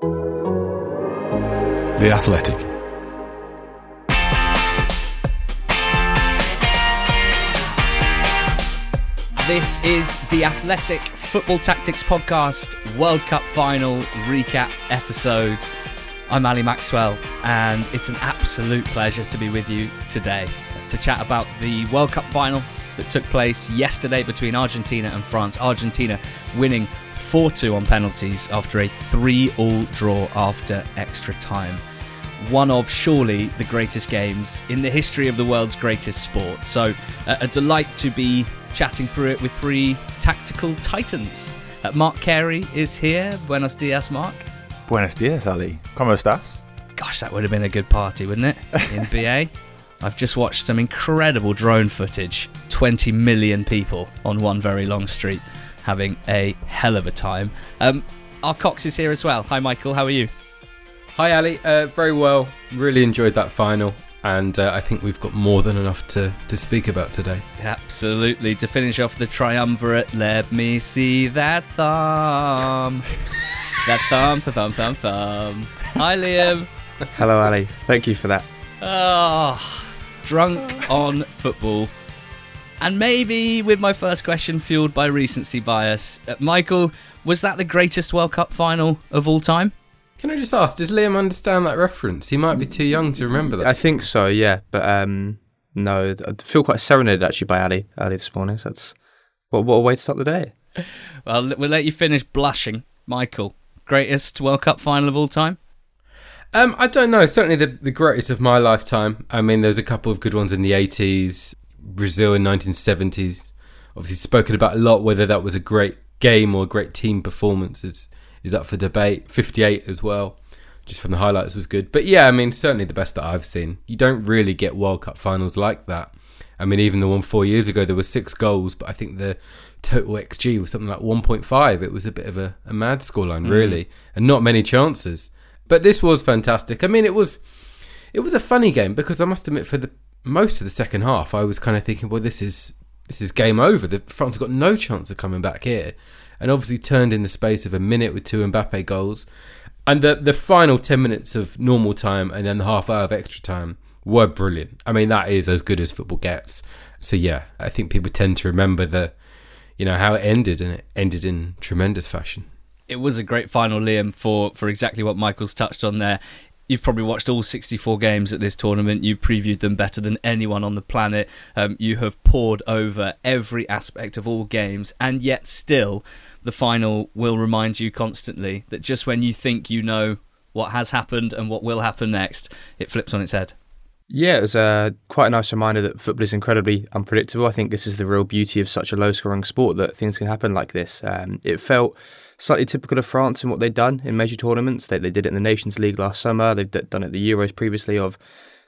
The Athletic. This is the Athletic Football Tactics Podcast World Cup Final Recap episode. I'm Ali Maxwell, and it's an absolute pleasure to be with you today to chat about the World Cup final that took place yesterday between Argentina and France. Argentina winning 4 2 on penalties after a 3 all draw after extra time. One of surely the greatest games in the history of the world's greatest sport. So, uh, a delight to be chatting through it with three tactical titans. Uh, Mark Carey is here. Buenos dias, Mark. Buenos dias, Ali. ¿Cómo estás? Gosh, that would have been a good party, wouldn't it? In BA. I've just watched some incredible drone footage. 20 million people on one very long street having a hell of a time. Um, our Cox is here as well. Hi, Michael. How are you? Hi, Ali. Uh, very well. Really enjoyed that final, and uh, I think we've got more than enough to, to speak about today. Absolutely. To finish off the triumvirate, let me see that thumb. that thumb, thumb, thumb, thumb. Hi, Liam. Hello, Ali. Thank you for that. Oh, drunk on football. And maybe with my first question fueled by recency bias, uh, Michael, was that the greatest World Cup final of all time? Can I just ask, does Liam understand that reference? He might be too young to remember that. I think so, yeah. But um, no, I feel quite serenaded actually by Ali early this morning. So that's what, what a way to start the day. Well, we'll let you finish blushing. Michael, greatest World Cup final of all time? Um, I don't know. Certainly the, the greatest of my lifetime. I mean, there's a couple of good ones in the 80s, Brazil in 1970s. Obviously spoken about a lot. Whether that was a great game or a great team performance is, is up for debate. 58 as well, just from the highlights was good. But yeah, I mean, certainly the best that I've seen. You don't really get World Cup finals like that. I mean, even the one four years ago, there were six goals, but I think the total XG was something like 1.5. It was a bit of a, a mad scoreline, mm. really, and not many chances. But this was fantastic. I mean, it was it was a funny game because I must admit, for the most of the second half, I was kind of thinking, well, this is this is game over. The France got no chance of coming back here, and obviously turned in the space of a minute with two Mbappe goals, and the the final ten minutes of normal time and then the half hour of extra time were brilliant. I mean, that is as good as football gets. So yeah, I think people tend to remember the, you know, how it ended, and it ended in tremendous fashion. It was a great final, Liam, for, for exactly what Michael's touched on there. You've probably watched all 64 games at this tournament. You previewed them better than anyone on the planet. Um, you have poured over every aspect of all games, and yet still, the final will remind you constantly that just when you think you know what has happened and what will happen next, it flips on its head. Yeah, it was uh, quite a nice reminder that football is incredibly unpredictable. I think this is the real beauty of such a low scoring sport that things can happen like this. Um, it felt slightly typical of France in what they'd done in major tournaments. They, they did it in the Nations League last summer, they've done it the Euros previously of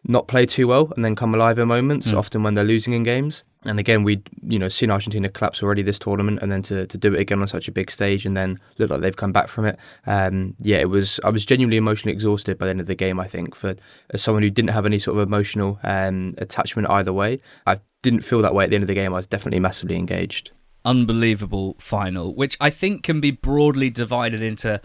not play too well and then come alive in moments, often when they're losing in games. And again, we'd you know seen Argentina collapse already this tournament, and then to, to do it again on such a big stage, and then look like they've come back from it. Um, yeah, it was. I was genuinely emotionally exhausted by the end of the game. I think for as someone who didn't have any sort of emotional um, attachment either way, I didn't feel that way at the end of the game. I was definitely massively engaged. unbelievable final, which I think can be broadly divided into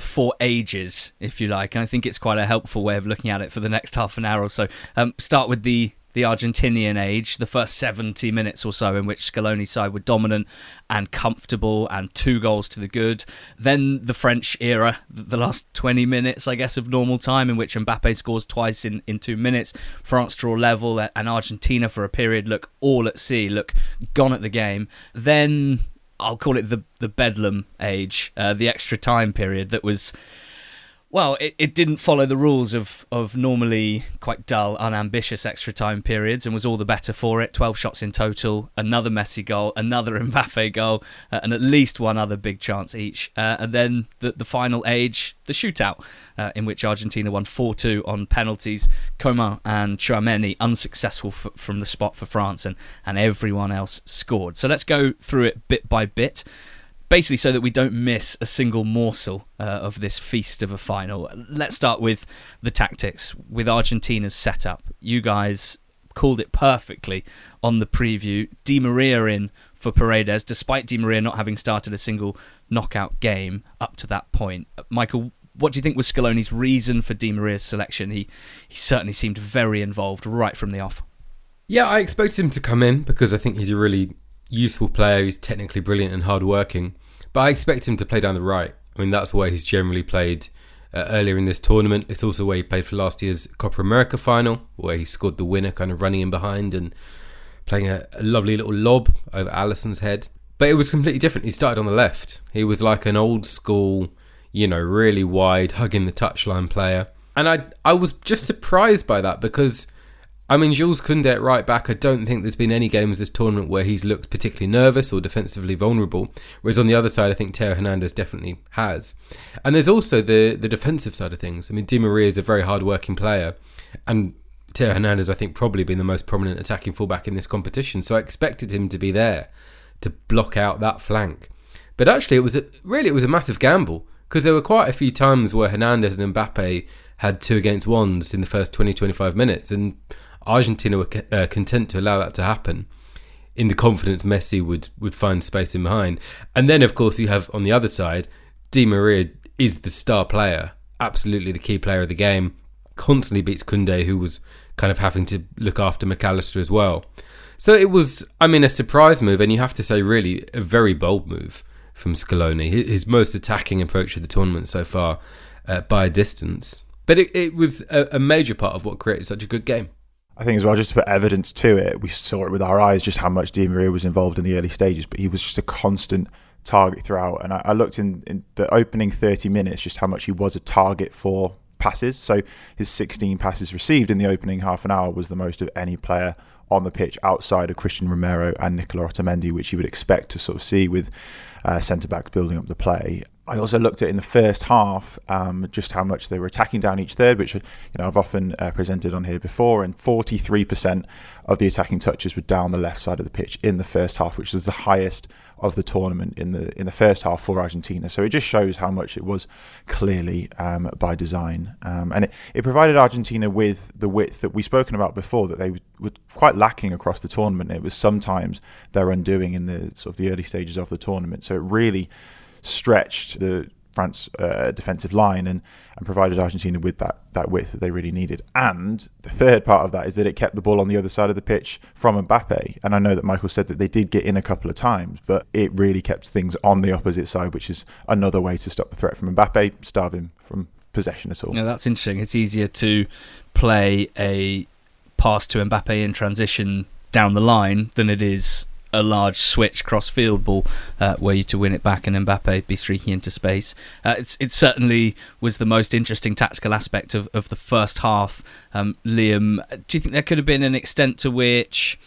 four ages, if you like. And I think it's quite a helpful way of looking at it for the next half an hour or so. Um, start with the the Argentinian age, the first 70 minutes or so in which Scaloni's side were dominant and comfortable and two goals to the good. Then the French era, the last 20 minutes, I guess, of normal time in which Mbappe scores twice in, in two minutes. France draw level and Argentina for a period look all at sea, look gone at the game. Then I'll call it the, the Bedlam age, uh, the extra time period that was Well, it, it didn't follow the rules of, of normally quite dull, unambitious extra time periods and was all the better for it. 12 shots in total, another Messi goal, another Mbappe goal, uh, and at least one other big chance each. Uh, and then the, the final age, the shootout, uh, in which Argentina won 4 2 on penalties. Coman and Tchouameni unsuccessful f- from the spot for France, and, and everyone else scored. So let's go through it bit by bit basically so that we don't miss a single morsel uh, of this feast of a final. Let's start with the tactics, with Argentina's setup. You guys called it perfectly on the preview. Di Maria in for Paredes, despite Di Maria not having started a single knockout game up to that point. Michael, what do you think was Scaloni's reason for Di Maria's selection? He he certainly seemed very involved right from the off. Yeah, I expected him to come in because I think he's a really useful player. He's technically brilliant and hardworking, but I expect him to play down the right. I mean, that's where he's generally played uh, earlier in this tournament. It's also where he played for last year's Copa America final, where he scored the winner, kind of running in behind and playing a, a lovely little lob over Alisson's head. But it was completely different. He started on the left. He was like an old school, you know, really wide, hugging the touchline player. And I I was just surprised by that because I mean, Jules Koundé at right back, I don't think there's been any games this tournament where he's looked particularly nervous or defensively vulnerable. Whereas on the other side, I think Theo Hernandez definitely has. And there's also the, the defensive side of things. I mean, Di Maria is a very hard-working player. And Theo Hernandez, I think, probably been the most prominent attacking fullback in this competition. So I expected him to be there to block out that flank. But actually, it was a, really it was a massive gamble because there were quite a few times where Hernandez and Mbappe had two against ones in the first 20 25 minutes and Argentina were uh, content to allow that to happen in the confidence Messi would would find space in behind. And then, of course, you have on the other side, Di Maria is the star player, absolutely the key player of the game. Constantly beats Koundé, who was kind of having to look after Mac Allister as well. So it was, I mean, a surprise move, and you have to say, really, a very bold move from Scaloni. His most attacking approach to the tournament so far uh, by a distance. But it, it was a, a major part of what created such a good game. I think as well, just to put evidence to it, we saw it with our eyes just how much Di Maria was involved in the early stages, but he was just a constant target throughout. And I, I looked in, in the opening 30 minutes just how much he was a target for passes. So his 16 passes received in the opening half an hour was the most of any player on the pitch outside of Christian Romero and Nicola Otamendi, which you would expect to sort of see with uh, centre backs building up the play. I also looked at in the first half um, just how much they were attacking down each third, which you know I've often uh, presented on here before. And 43% of the attacking touches were down the left side of the pitch in the first half, which was the highest of the tournament in the in the first half for Argentina. So it just shows how much it was clearly um, by design, um, and it, it provided Argentina with the width that we've spoken about before that they were quite lacking across the tournament. It was sometimes their undoing in the sort of the early stages of the tournament. So it really stretched the France uh, defensive line and, and provided Argentina with that, that width that they really needed. And the third part of that is that it kept the ball on the other side of the pitch from Mbappe. And I know that Michael said that they did get in a couple of times, but it really kept things on the opposite side, which is another way to stop the threat from Mbappe, starve him from possession at all. Yeah, that's interesting. It's easier to play a pass to Mbappe in transition down the line than it is a large switch cross field ball uh, were you to win it back and Mbappe be streaking into space. Uh, it's, it certainly was the most interesting tactical aspect of, of the first half. Um, Liam, do you think there could have been an extent to which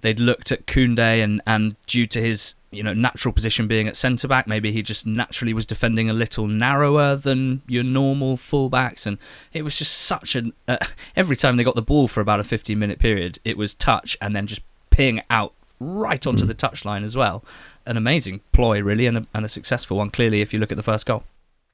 they'd looked at Koundé and, and due to his you know natural position being at centre back, maybe he just naturally was defending a little narrower than your normal fullbacks, and it was just such an uh, every time they got the ball for about a 15 minute period, it was touch and then just ping out right onto mm. the touchline as well. An amazing ploy, really, and a, and a successful one, clearly, if you look at the first goal.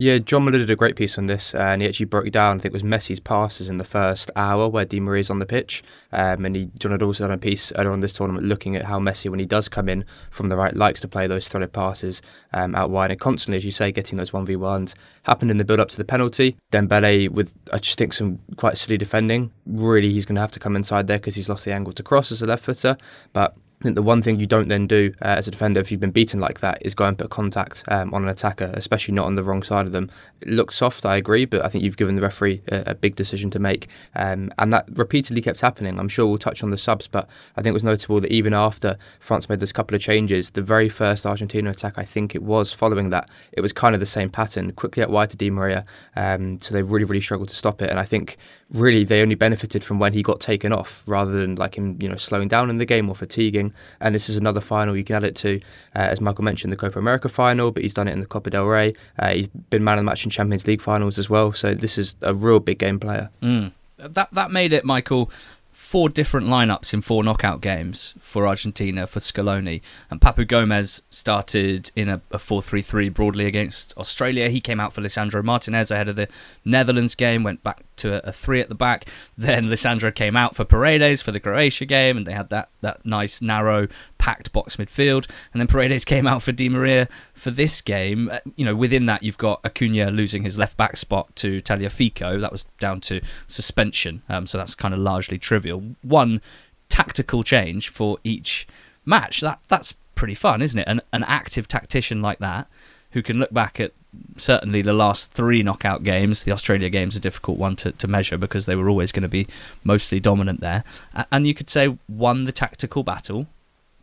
Yeah, John Muller did a great piece on this, uh, and he actually broke down. I think it was Messi's passes in the first hour where Di Maria's on the pitch, um, and he John had also done a piece earlier on this tournament looking at how Messi, when he does come in from the right, likes to play those threaded passes um, out wide and constantly, as you say, getting those one v ones. Happened in the build up to the penalty. Dembele with I just think some quite silly defending. Really, he's going to have to come inside there because he's lost the angle to cross as a left footer, but think the one thing you don't then do uh, as a defender if you've been beaten like that is go and put contact um, on an attacker, especially not on the wrong side of them. It looks soft, I agree, but I think you've given the referee a, a big decision to make, um, and that repeatedly kept happening. I'm sure we'll touch on the subs, but I think it was notable that even after France made those couple of changes, the very first Argentina attack, I think it was following that, it was kind of the same pattern, quickly out wide to Di Maria. Um, so they really, really struggled to stop it, and I think really they only benefited from when he got taken off rather than like him, you know, slowing down in the game or fatiguing. And this is another final you can add it to, uh, as Michael mentioned, the Copa America final, but he's done it in the Copa del Rey. Uh, he's been man of the match in Champions League finals as well. So this is a real big game player. Mm. That that made it, Michael, four different lineups in four knockout games for Argentina for Scaloni. And Papu Gomez started in a, a 4-3-3 broadly against Australia. He came out for Lisandro Martinez ahead of the Netherlands game, went back to a, a three at the back. Then Lisandro came out for Paredes for the Croatia game, and they had that, that nice, narrow, packed box midfield. And then Paredes came out for Di Maria for this game. Uh, you know, within that, you've got Acuna losing his left back spot to Tagliafico. That was down to suspension, um, so that's kind of largely trivial. One tactical change for each match. That that's pretty fun, isn't it? An, an active tactician like that who can look back at certainly the last three knockout games. The Australia game's a difficult one to, to measure because they were always going to be mostly dominant there. And you could say won the tactical battle,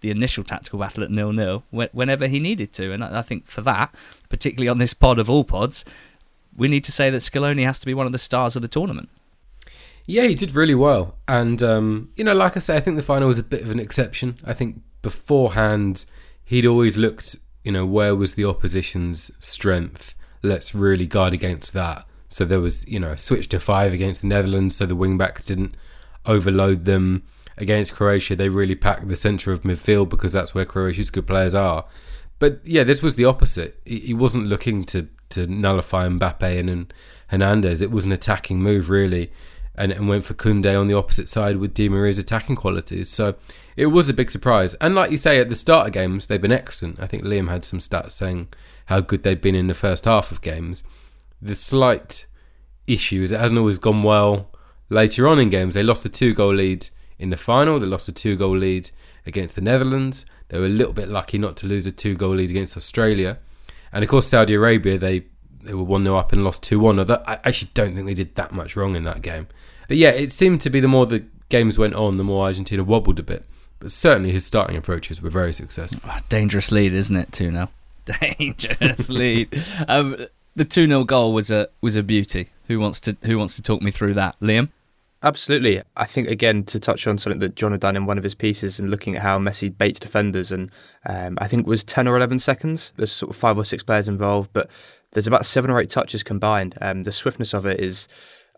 the initial tactical battle at nil nil whenever he needed to. And I think for that, particularly on this pod of all pods, we need to say that Scaloni has to be one of the stars of the tournament. Yeah, he did really well. And, um, you know, like I say, I think the final was a bit of an exception. I think beforehand, he'd always looked, you know, where was the opposition's strength? Let's really guard against that. So there was, you know, a switch to five against the Netherlands so the wing backs didn't overload them. Against Croatia, they really packed the centre of midfield because that's where Croatia's good players are. But yeah, this was the opposite. He wasn't looking to, to nullify Mbappe and Hernandez. It was an attacking move, really and, and went for Koundé on the opposite side with Di Maria's attacking qualities. So it was a big surprise. And like you say, at the start of games, they've been excellent. I think Liam had some stats saying how good they've been in the first half of games. The slight issue is it hasn't always gone well later on in games. They lost a two goal lead in the final, they lost a two goal lead against the Netherlands. They were a little bit lucky not to lose a two goal lead against Australia. And of course, Saudi Arabia, they they were 1 0 up and lost 2 1. I actually don't think they did that much wrong in that game. But yeah, it seemed to be the more the games went on, the more Argentina wobbled a bit. But certainly his starting approaches were very successful. Oh, dangerous lead, isn't it? 2 0. Dangerous lead. Um, the 2 0 goal was a was a beauty. Who wants to who wants to talk me through that? Liam? Absolutely. I think, again, to touch on something that John had done in one of his pieces and looking at how Messi baits defenders, and um, I think it was 10 or 11 seconds. There's sort of five or six players involved, but there's about seven or eight touches combined. Um, the swiftness of it is,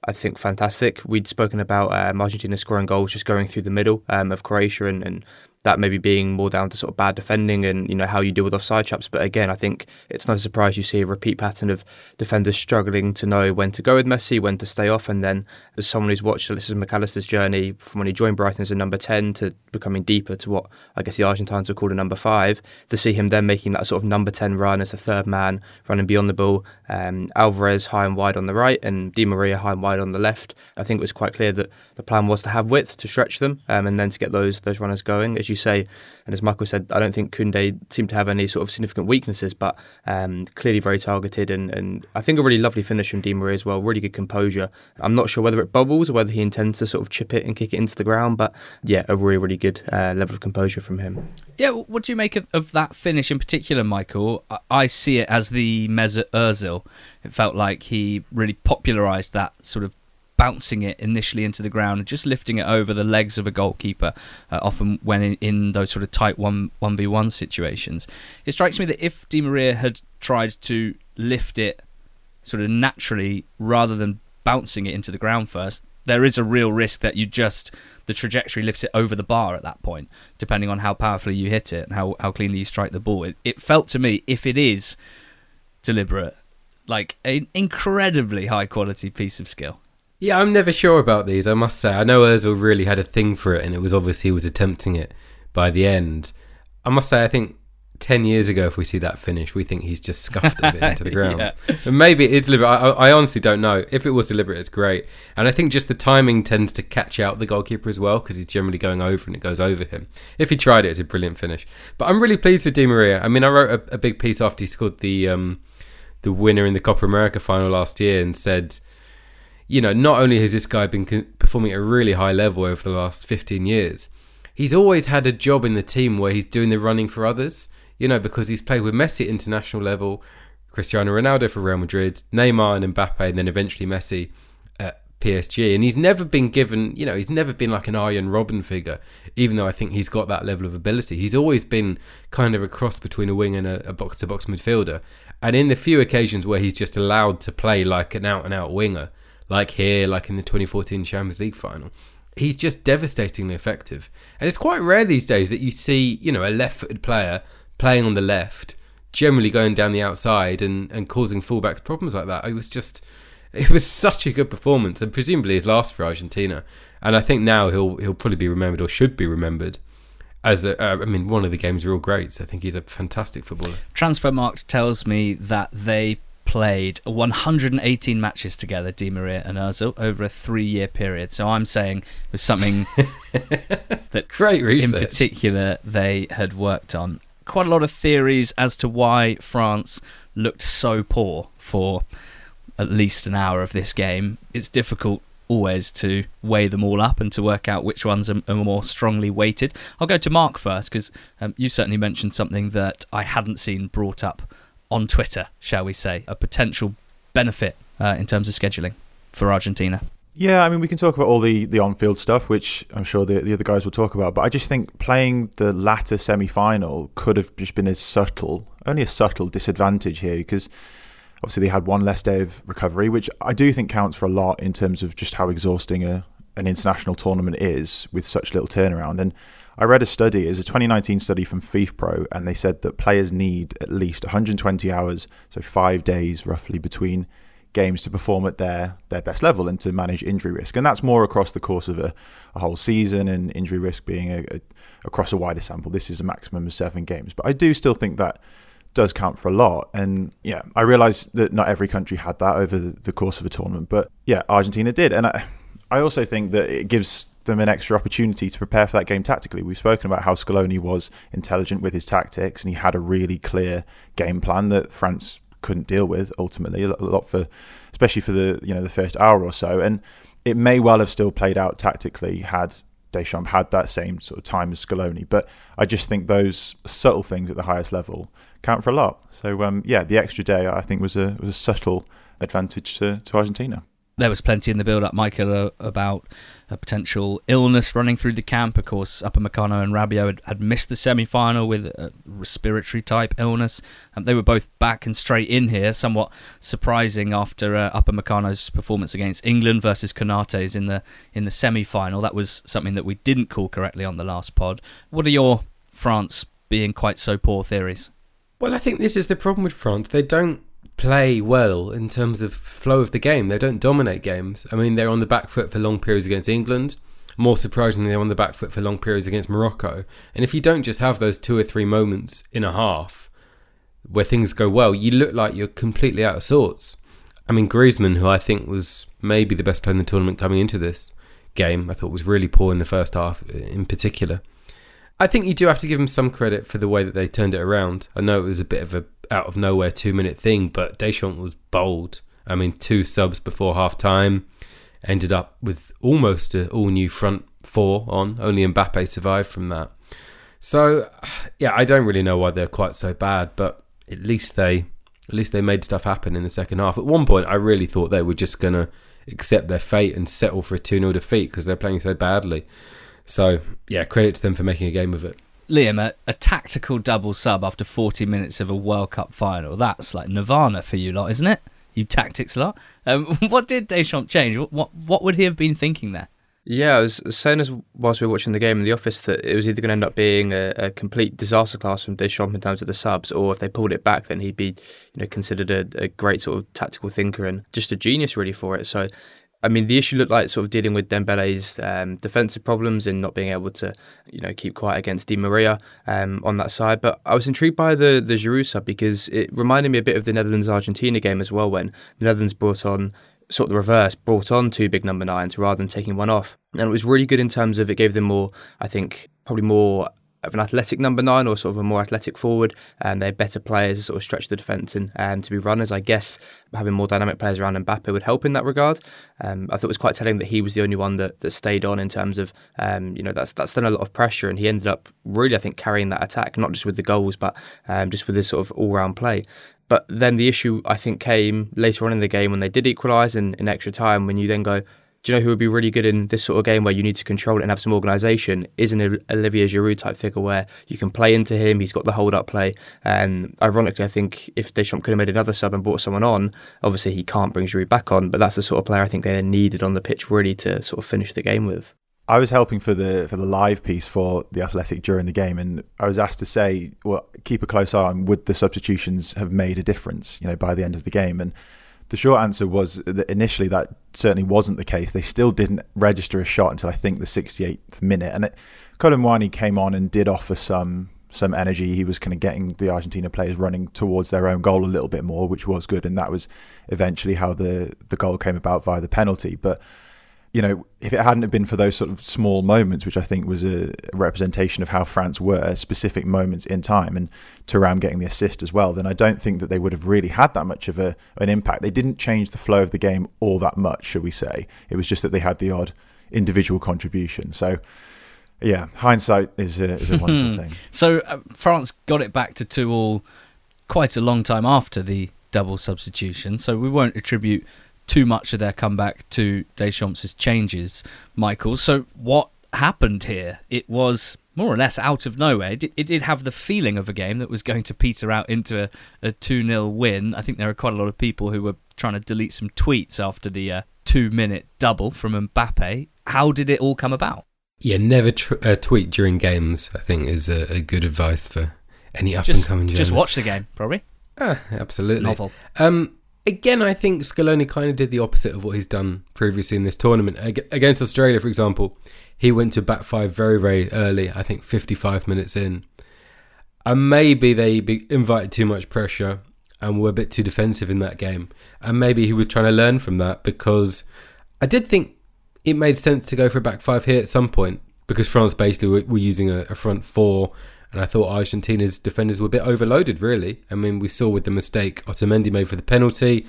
I think, fantastic. We'd spoken about um, Argentina scoring goals just going through the middle um, of Croatia and, and that maybe being more down to sort of bad defending and you know how you deal with offside traps. But again, I think it's no surprise you see a repeat pattern of defenders struggling to know when to go with Messi, when to stay off, and then as someone who's watched Alexis Mac Allister's journey from when he joined Brighton as a number ten to becoming deeper to what I guess the Argentines would call a number five, to see him then making that sort of number ten run as a third man, running beyond the ball, um, Alvarez high and wide on the right and Di Maria high and wide on the left. I think it was quite clear that the plan was to have width to stretch them um, and then to get those those runners going. As you say, and as Michael said, I don't think Koundé seemed to have any sort of significant weaknesses, but um, clearly very targeted. And, and I think a really lovely finish from Di Maria as well, really good composure. I'm not sure whether it bubbles or whether he intends to sort of chip it and kick it into the ground, but yeah, a really, really good uh, level of composure from him. Yeah, what do you make of, of that finish in particular, Michael? I, I see it as the Mesut Ozil. It felt like he really popularised that sort of bouncing it initially into the ground and just lifting it over the legs of a goalkeeper, uh, often when in, in, those sort of tight 1 1v1 situations. It strikes me that if Di Maria had tried to lift it sort of naturally rather than bouncing it into the ground first, there is a real risk that you just the trajectory lifts it over the bar at that point, depending on how powerfully you hit it and how, how cleanly you strike the ball. It, it felt to me, if it is deliberate, like an incredibly high quality piece of skill. Yeah, I'm never sure about these. I must say, I know Özil really had a thing for it, and it was obvious he was attempting it by the end. I must say, I think 10 years ago, if we see that finish, we think he's just scuffed a bit into the ground. yeah. Maybe it's deliberate. I, I, honestly don't know. If it was deliberate, it's great. And I think just the timing tends to catch out the goalkeeper as well because he's generally going over and it goes over him. If he tried it, it's a brilliant finish. But I'm really pleased with Di Maria. I mean, I wrote a, a big piece after he scored the um, the winner in the Copa America final last year and said, you know, not only has this guy been performing at a really high level over the last 15 years, he's always had a job in the team where he's doing the running for others you know, because he's played with Messi at international level, Cristiano Ronaldo for Real Madrid, Neymar and Mbappe, and then eventually Messi at PSG. And he's never been given, you know, he's never been like an Arjen Robben figure, even though I think he's got that level of ability. He's always been kind of a cross between a wing and a box to box midfielder. And in the few occasions where he's just allowed to play like an out and out winger, like here, like in the 2014 Champions League final, he's just devastatingly effective. And it's quite rare these days that you see, you know, a left footed player playing on the left, generally going down the outside and, and causing fullbacks problems like that. It was just, it was such a good performance, and presumably his last for Argentina. And I think now he'll he'll probably be remembered or should be remembered as a, uh, I mean, one of the game's real greats. I think he's a fantastic footballer. Transfermarkt tells me that they played 118 matches together, Di Maria and Ozil, over a three-year period. So I'm saying it was something that, great research. in particular, they had worked on quite a lot of theories as to why France looked so poor for at least an hour of this game. It's difficult always to weigh them all up and to work out which ones are, are more strongly weighted. I'll go to Mark first because um, you certainly mentioned something that I hadn't seen brought up on Twitter, shall we say, a potential benefit uh, in terms of scheduling for Argentina. Yeah, I mean, we can talk about all the, the on field stuff, which I'm sure the, the other guys will talk about. But I just think playing the latter semi final could have just been a subtle, only a subtle disadvantage here because obviously they had one less day of recovery, which I do think counts for a lot in terms of just how exhausting a, an international tournament is with such little turnaround. And I read a study, it was a 2019 study from FIFPro, and they said that players need at least 120 hours, so five days roughly between games to perform at their their best level and to manage injury risk. And that's more across the course of a, a whole season and injury risk being a, a, across a wider sample. This is a maximum of seven games. But I do still think that does count for a lot. And yeah, I realise that not every country had that over the, the course of a tournament. But yeah, Argentina did. And I, I also think that it gives them an extra opportunity to prepare for that game tactically. We've spoken about how Scaloni was intelligent with his tactics and he had a really clear game plan that France couldn't deal with ultimately a lot for especially for the you know the first hour or so. And it may well have still played out tactically had Deschamps had that same sort of time as Scaloni but I just think those subtle things at the highest level count for a lot. So um, yeah the extra day I think was a was a subtle advantage to, to Argentina there was plenty in the build up, Michael, uh, about a potential illness running through the camp. Of course, Upamecano and Rabiot had, had missed the semi final with a respiratory type illness. Um, they were both back and straight in here, somewhat surprising after uh, Upamecano's performance against England versus Konate's in the in the semi final. That was something that we didn't call correctly on the last pod. What are your France being quite so poor theories? Well, I think this is the problem with France. They don't play well in terms of flow of the game. They don't dominate games. I mean, they're on the back foot for long periods against England. More surprisingly, they're on the back foot for long periods against Morocco. And if you don't just have those two or three moments in a half where things go well, you look like you're completely out of sorts. I mean, Griezmann, who I think was maybe the best player in the tournament coming into this game, I thought was really poor in the first half uh, in particular. I think you do have to give him some credit for the way that they turned it around. I know it was a bit of a out of nowhere two minute thing, but Deschamps was bold. I mean, two subs before half time, ended up with almost an all new front four on. Only Mbappe survived from that. So, yeah, I don't really know why they're quite so bad, but at least they at least they made stuff happen in the second half. At one point, I really thought they were just gonna accept their fate and settle for a 2 0 defeat because they're playing so badly. So, yeah, credit to them for making a game of it. Liam, a, a, tactical double sub after 40 minutes of a World Cup final. That's like nirvana for you lot, isn't it? You tactics lot. Um, what did Deschamps change? What, what, what would he have been thinking there? Yeah, I was saying as whilst we were watching the game in the office that it was either going to end up being a, a, complete disaster class from Deschamps in terms of the subs, or if they pulled it back, then he'd be, you know, considered a, a great sort of tactical thinker and just a genius really for it. So I mean, the issue looked like sort of dealing with Dembele's um, defensive problems and not being able to, you know, keep quiet against Di Maria um, on that side. But I was intrigued by the the Giroud sub because it reminded me a bit of the Netherlands Argentina game as well, when the Netherlands brought on sort of the reverse, brought on two big number nines rather than taking one off. And it was really good in terms of it gave them more, I think, probably more of an athletic number nine or sort of a more athletic forward, and they're better players to sort of stretch the defence and um, to be runners. I guess having more dynamic players around Mbappe would help in that regard. Um, I thought it was quite telling that he was the only one that, that stayed on in terms of, um, you know, that's that's done a lot of pressure, and he ended up really, I think, carrying that attack, not just with the goals, but um, just with his sort of all round play. But then the issue, I think, came later on in the game when they did equalise in, in extra time, when you then go, do you know who would be really good in this sort of game where you need to control it and have some organisation? Is an Olivier Giroud type figure where you can play into him. He's got the hold up play. And ironically, I think if Deschamps could have made another sub and brought someone on, obviously he can't bring Giroud back on. But that's the sort of player I think they needed on the pitch really to sort of finish the game with. I was helping for the for the live piece for the Athletic during the game, and I was asked to say, well, keep a close eye on would the substitutions have made a difference, you know, by the end of the game, and the short answer was that initially that certainly wasn't the case. They still didn't register a shot until I think the 68th minute. And Muani came on and did offer some some energy. He was kind of getting the Argentina players running towards their own goal a little bit more, which was good. And that was eventually how the the goal came about via the penalty. But you know, if it hadn't have been for those sort of small moments, which I think was a representation of how France were, specific moments in time, and Thuram getting the assist as well, then I don't think that they would have really had that much of a, an impact. They didn't change the flow of the game all that much, should we say. It was just that they had the odd individual contribution. So, yeah, hindsight is a, is a wonderful thing. So, uh, France got it back to 2 all quite a long time after the double substitution. So, we won't attribute too much of their comeback to Deschamps' changes, Michael. So what happened here? It was more or less out of nowhere. It did, it did have the feeling of a game that was going to peter out into a, a 2 0 win. I think there are quite a lot of people who were trying to delete some tweets after the uh, two minute double from Mbappe. How did it all come about? Yeah, never tr- uh, tweet during games, I think, is a, a good advice for any up and coming Just watch the game, probably. Ah, absolutely. Novel. Um, again, I think Scaloni kind of did the opposite of what he's done previously in this tournament. Against Australia, for example, he went to back five very, very early, I think 55 minutes in. And maybe they invited too much pressure and were a bit too defensive in that game. And maybe he was trying to learn from that because I did think it made sense to go for a back five here at some point because France basically were, were using a, a front four and I thought Argentina's defenders were a bit overloaded, really. I mean, we saw with the mistake Otamendi made for the penalty.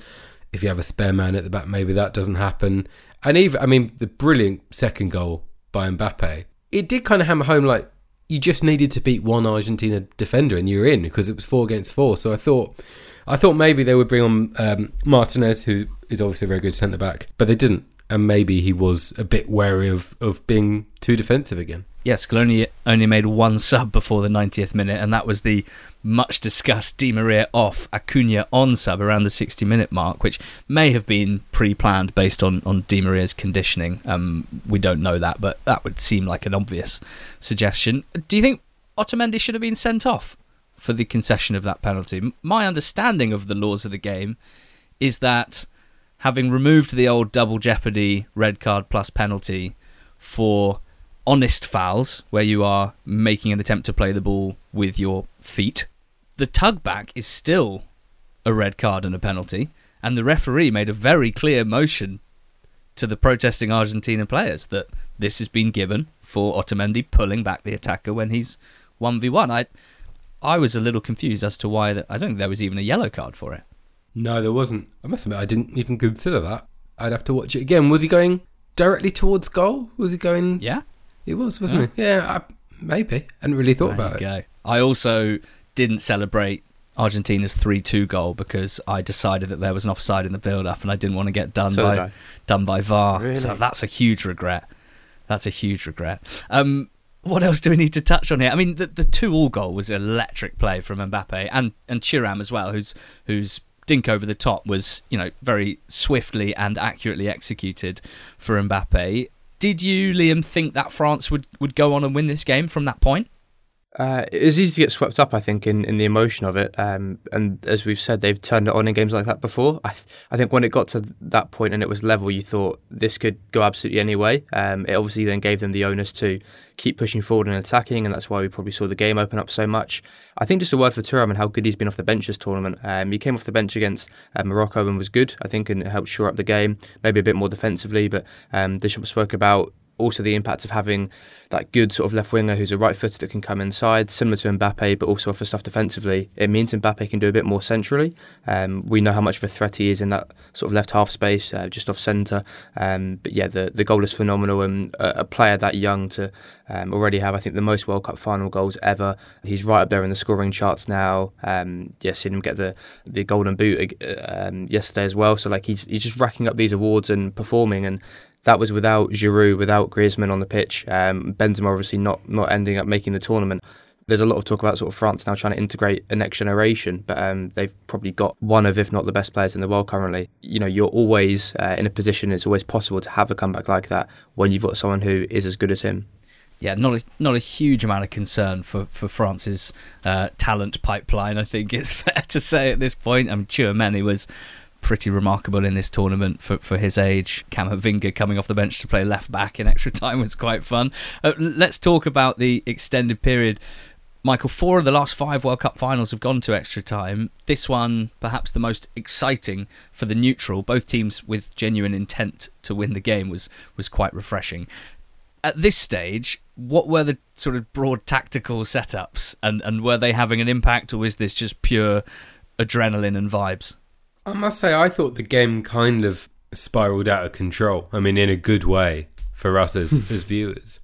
If you have a spare man at the back, maybe that doesn't happen. And even, I mean, the brilliant second goal by Mbappe, it did kind of hammer home like you just needed to beat one Argentina defender and you're in because it was four against four. So I thought, I thought maybe they would bring on um, Martinez, who is obviously a very good centre back, but they didn't. And maybe he was a bit wary of, of being too defensive again. Yes, Scaloni only made one sub before the 90th minute, and that was the much discussed Di Maria off, Acuna on sub around the 60 minute mark, which may have been pre planned based on, on Di Maria's conditioning. Um, we don't know that, but that would seem like an obvious suggestion. Do you think Otamendi should have been sent off for the concession of that penalty? My understanding of the laws of the game is that having removed the old double jeopardy red card plus penalty for honest fouls where you are making an attempt to play the ball with your feet. The tug back is still a red card and a penalty, and the referee made a very clear motion to the protesting Argentina players that this has been given for Otamendi pulling back the attacker when he's 1v1. I I was a little confused as to why that I don't think there was even a yellow card for it. No, there wasn't. I must admit I didn't even consider that. I'd have to watch it again. Was he going directly towards goal? Was he going Yeah. It was, wasn't yeah. it? Yeah, I, maybe. I hadn't really thought there about it. Go. I also didn't celebrate Argentina's three-two goal because I decided that there was an offside in the build-up, and I didn't want to get done so by done by VAR. Really? So that's a huge regret. That's a huge regret. Um, what else do we need to touch on here? I mean, the the two-all goal was an electric play from Mbappe and and Thuram as well, who's who's dink over the top was you know very swiftly and accurately executed for Mbappe. Did you, Liam, think that France would, would go on and win this game from that point? Uh, it was easy to get swept up, I think, in, in the emotion of it. Um, and as we've said, they've turned it on in games like that before. I, th- I think when it got to that point and it was level, you thought this could go absolutely any way. Um, it obviously then gave them the onus to keep pushing forward and attacking, and that's why we probably saw the game open up so much. I think just a word for Thuram and how good he's been off the bench this tournament. Um, he came off the bench against uh, Morocco and was good, I think, and helped shore up the game, maybe a bit more defensively. But um, Deschamps spoke about also the impact of having that good sort of left winger who's a right footer that can come inside, similar to Mbappe, but also offer stuff defensively. It means Mbappe can do a bit more centrally. Um, we know how much of a threat he is in that sort of left half space, uh, just off centre. Um, but yeah, the, the goal is phenomenal, and a, a player that young to um, already have, I think, the most World Cup final goals ever. He's right up there in the scoring charts now. Um, yeah, seen him get the, the Golden Boot uh, um, yesterday as well. So like he's he's just racking up these awards and performing and that was without Giroud, without Griezmann on the pitch. Um, Benzema obviously not not ending up making the tournament. There's a lot of talk about sort of France now trying to integrate a next generation, but um, they've probably got one of, if not the best players in the world currently. You know, you're always uh, in a position; it's always possible to have a comeback like that when you've got someone who is as good as him. Yeah, not a not a huge amount of concern for for France's uh, talent pipeline. I think it's fair to say at this point. I mean, Tchouameni was pretty remarkable in this tournament for, for his age. Camavinga coming off the bench to play left back in extra time was quite fun. Uh, let's talk about the extended period. Michael, four of the last five World Cup finals have gone to extra time. This one, perhaps the most exciting for the neutral, both teams with genuine intent to win the game, was was quite refreshing. At this stage, what were the sort of broad tactical setups, and, and were they having an impact, or is this just pure adrenaline and vibes? I must say, I thought the game kind of spiraled out of control. I mean, in a good way for us as, as viewers.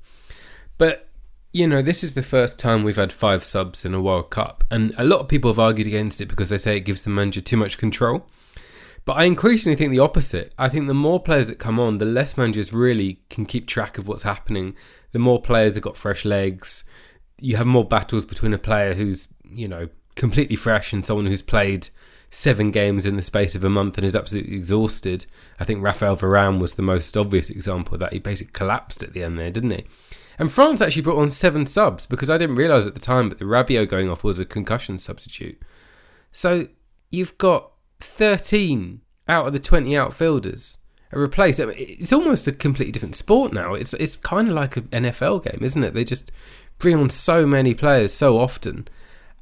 But, you know, this is the first time we've had five subs in a World Cup. And a lot of people have argued against it because they say it gives the manager too much control. But I increasingly think the opposite. I think the more players that come on, the less managers really can keep track of what's happening. The more players have got fresh legs. You have more battles between a player who's, you know, completely fresh and someone who's played seven games in the space of a month and is absolutely exhausted. I think Rafael Varane was the most obvious example that. He basically collapsed at the end there, didn't he? And France actually brought on seven subs because I didn't realise at the time that the Rabiot going off was a concussion substitute. So you've got 13 out of the 20 outfielders are replaced. I mean, it's almost a completely different sport now. It's it's kind of like an NFL game, isn't it? They just bring on so many players so often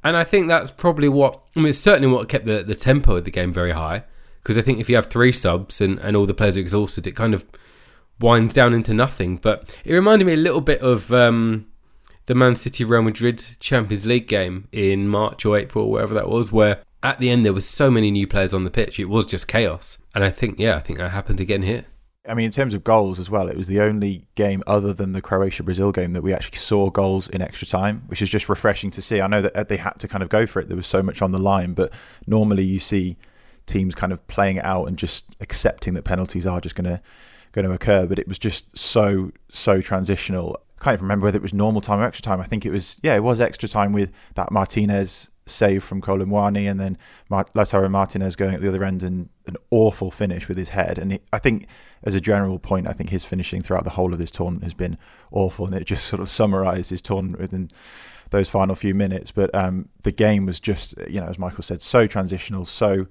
and I think that's probably what I mean. It's certainly what kept the, the tempo of the game very high. Because I think if you have three subs and, and all the players are exhausted, it kind of winds down into nothing. But it reminded me a little bit of um, the Man City Real Madrid Champions League game in March or April, wherever that was, where at the end there was so many new players on the pitch, it was just chaos. And I think, yeah, I think that happened again here. I mean, in terms of goals as well, it was the only game other than the Croatia Brazil game that we actually saw goals in extra time, which is just refreshing to see. I know that uh, they had to kind of go for it, there was so much on the line, but normally you see teams kind of playing it out and just accepting that penalties are just going to going to occur. But it was just so so transitional. I can't even remember whether it was normal time or extra time. I think it was yeah, it was extra time with that Martinez save from Kolo Muani and then Lautaro Martinez going at the other end and an awful finish with his head. And I think as a general point, I think his finishing throughout the whole of this tournament has been awful, and it just sort of summarised his tournament within those final few minutes. But um, the game was just, you know, as Michael said, so transitional, so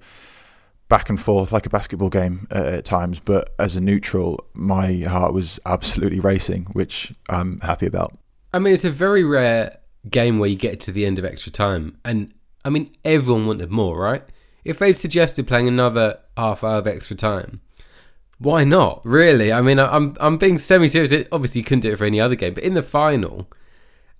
back and forth like a basketball game uh, at times. But as a neutral, my heart was absolutely racing, which I'm happy about. I mean, it's a very rare game where you get to the end of extra time, and I mean, everyone wanted more, right? If they suggested playing another half hour of extra time, why not? Really? I mean, I'm I'm being semi-serious. Obviously, you couldn't do it for any other game, but in the final,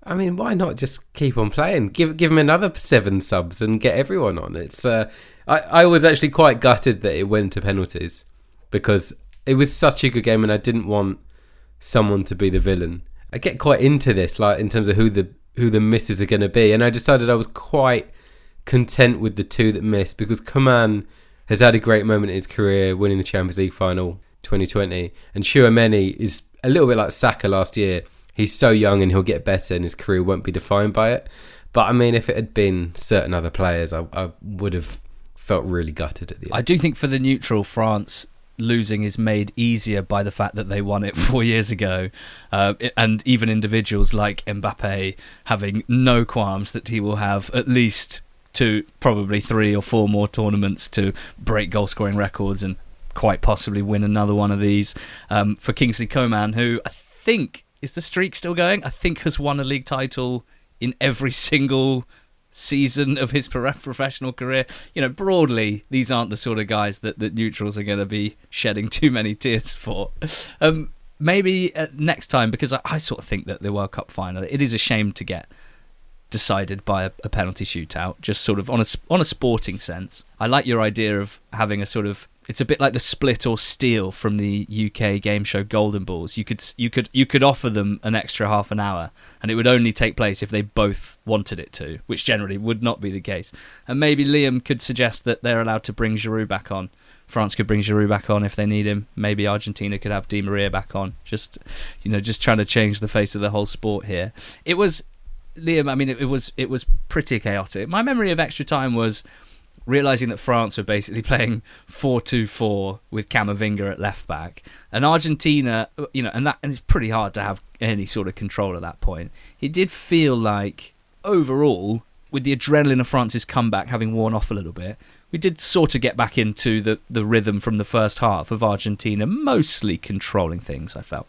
I mean, why not just keep on playing? Give give him another seven subs and get everyone on. It's uh, I I was actually quite gutted that it went to penalties because it was such a good game, and I didn't want someone to be the villain. I get quite into this, like in terms of who the who the misses are going to be, and I decided I was quite content with the two that missed because Coman has had a great moment in his career, winning the Champions League final 2020. And Tchouameni is a little bit like Saka last year. He's so young and he'll get better, and his career won't be defined by it. But I mean, if it had been certain other players, I, I would have felt really gutted at the end. I do think for the neutral France, losing is made easier by the fact that they won it four years ago, uh, and even individuals like Mbappe having no qualms that he will have at least two, probably three or four more tournaments to break goal scoring records and quite possibly win another one of these. Um, for Kingsley Coman, who I think is the streak still going? I think has won a league title in every single season of his professional career. You know, broadly, these aren't the sort of guys that, that neutrals are going to be shedding too many tears for. Um, maybe uh, next time, because I, I, sort of think that the World Cup final, it is a shame to get decided by a, a penalty shootout, just sort of on a, on a sporting sense. I like your idea of having a sort of it's a bit like the split or steal from the UK game show Golden Balls. You could you could you could offer them an extra half an hour, and it would only take place if they both wanted it to, which generally would not be the case. And maybe Liam could suggest that they're allowed to bring Giroud back on. France could bring Giroud back on if they need him. Maybe Argentina could have Di Maria back on. Just you know, just trying to change the face of the whole sport here. It was Liam. I mean, it, it was it was pretty chaotic. My memory of extra time was realizing that France were basically playing 4-2-4 with Camavinga at left back, and Argentina, uh, you know, and that and it's pretty hard to have any sort of control at that point. It did feel like overall, with the adrenaline of France's comeback having worn off a little bit, we did sort of get back into the the rhythm from the first half of Argentina, mostly controlling things. I felt.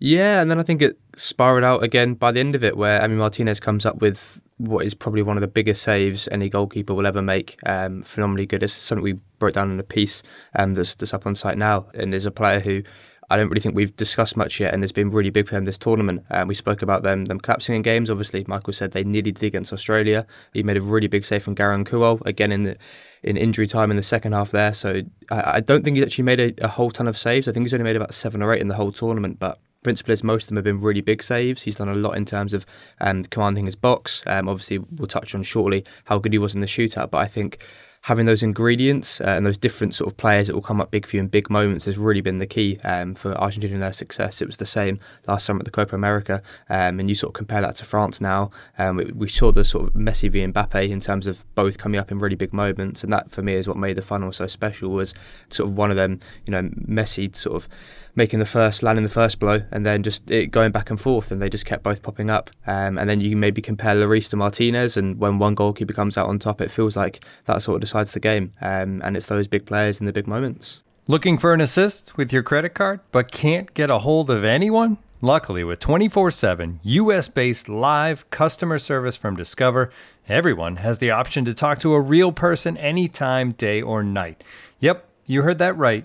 Yeah, and then I think it spiraled out again by the end of it, where Emi Martinez comes up with what is probably one of the biggest saves any goalkeeper will ever make. Um, phenomenally good. It's something we broke down in a piece um, that's, that's up on site now. And there's a player who I don't really think we've discussed much yet, and has been really big for them this tournament. Um, we spoke about them them collapsing in games. Obviously, Michael said they nearly did against Australia. He made a really big save from Garang Kuol again in the in injury time in the second half there. So I, I don't think he actually made a, a, whole ton of saves. I think he's only made about seven or eight in the whole tournament, but principle is most of them have been really big saves. He's done a lot in terms of um, commanding his box. Um, obviously, we'll touch on shortly how good he was in the shootout, but I think having those ingredients uh, and those different sort of players that will come up big for you in big moments has really been the key um, for Argentina and their success. It was the same last summer at the Copa America, um, and you sort of compare that to France now. Um, we, we, saw the sort of Messi v Mbappe in terms of both coming up in really big moments, and that for me is what made the final so special. Was sort of one of them, you know, Messi sort of making the first, landing the first blow, and then just it going back and forth, and they just kept both popping up. Um, and then you can maybe compare Lloris to Martinez, and when one goalkeeper comes out on top, it feels like that sort of decides the game. Um, and it's those big players in the big moments. Looking for an assist with your credit card, but can't get a hold of anyone? Luckily, with 24 7 US based live customer service from Discover, everyone has the option to talk to a real person anytime, day or night. Yep, you heard that right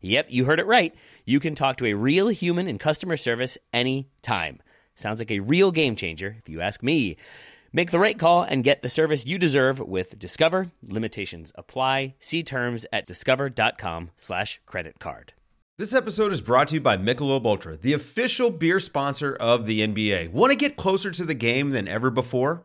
Yep, you heard it right. You can talk to a real human in customer service anytime. Sounds like a real game changer, if you ask me. Make the right call and get the service you deserve with Discover. Limitations apply. See terms at discover.com slash credit card. This episode is brought to you by Michelob Ultra, the official beer sponsor of the NBA. Want to get closer to the game than ever before?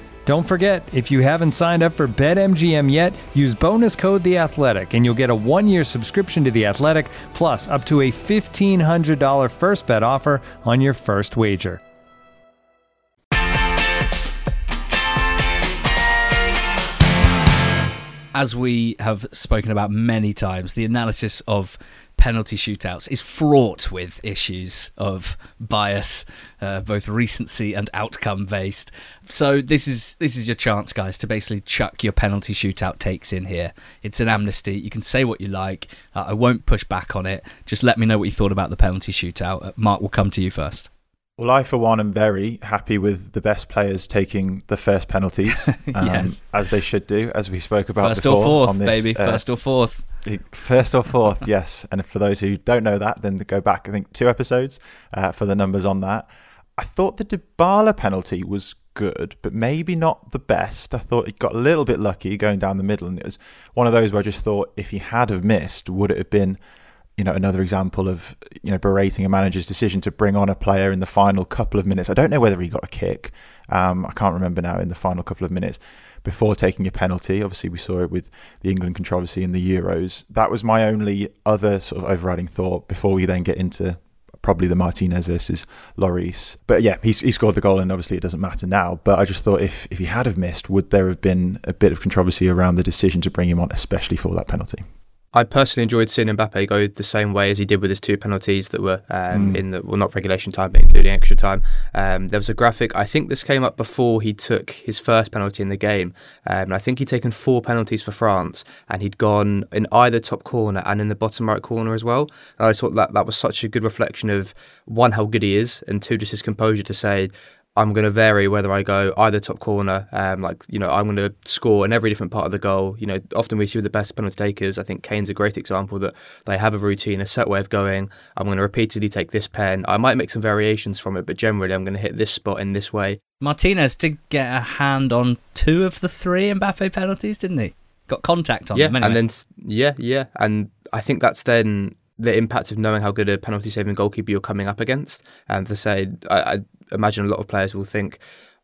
Don't forget, if you haven't signed up for BetMGM yet, use bonus code The Athletic, and you'll get a one-year subscription to The Athletic, plus up to a fifteen hundred dollar first bet offer on your first wager. As we have spoken about many times, the analysis of penalty shootouts is fraught with issues of bias, uh, both recency and outcome based. So this is this is your chance, guys, to basically chuck your penalty shootout takes in here. It's an amnesty. You can say what you like. Uh, I won't push back on it. Just let me know what you thought about the penalty shootout. Uh, Mark, we'll come to you first. Well, I, for one, am very happy with the best players taking the first penalties, um, Yes. as they should do, as we spoke about First before. or fourth, on this, baby. uh, First or fourth. First or fourth, yes. And for those who don't know that, then go back, I think, two episodes uh, for the numbers on that. I thought the Dybala penalty was good, but maybe not the best. I thought he got a little bit lucky going down the middle, and it was one of those where I just thought if he had have missed, would it have been, you know, another example of you know berating a manager's decision to bring on a player in the final couple of minutes. I don't know whether he got a kick. Um, I can't remember now in the final couple of minutes before taking a penalty. Obviously, we saw it with the England controversy in the Euros. That was my only other sort of overriding thought before we then get into probably the Martinez versus Lloris. But yeah, he, he scored the goal, and obviously it doesn't matter now. But I just thought if if he had have missed, would there have been a bit of controversy around the decision to bring him on, especially for that penalty? I personally enjoyed seeing Mbappe go the same way as he did with his two penalties that were um, Mm. in the well, not regulation time, but including extra time. Um, there was a graphic. I think this came up before he took his first penalty in the game. Um, and I think he'd taken four penalties for France, and he'd gone in either top corner and in the bottom right corner as well. And I thought that that was such a good reflection of one how good he is, and two just his composure to say. I'm going to vary whether I go either top corner, um, like you know, I'm going to score in every different part of the goal. You know, often we see with the best penalty takers. I think Kane's a great example that they have a routine, a set way of going. I'm going to repeatedly take this pen. I might make some variations from it, but generally, I'm going to hit this spot in this way. Martinez did get a hand on two of the three Mbappe penalties, didn't he? Got contact on yeah, them anyway. and then yeah, yeah, and I think that's then the impact of knowing how good a penalty saving goalkeeper you're coming up against. And to say, I, I imagine a lot of players will think.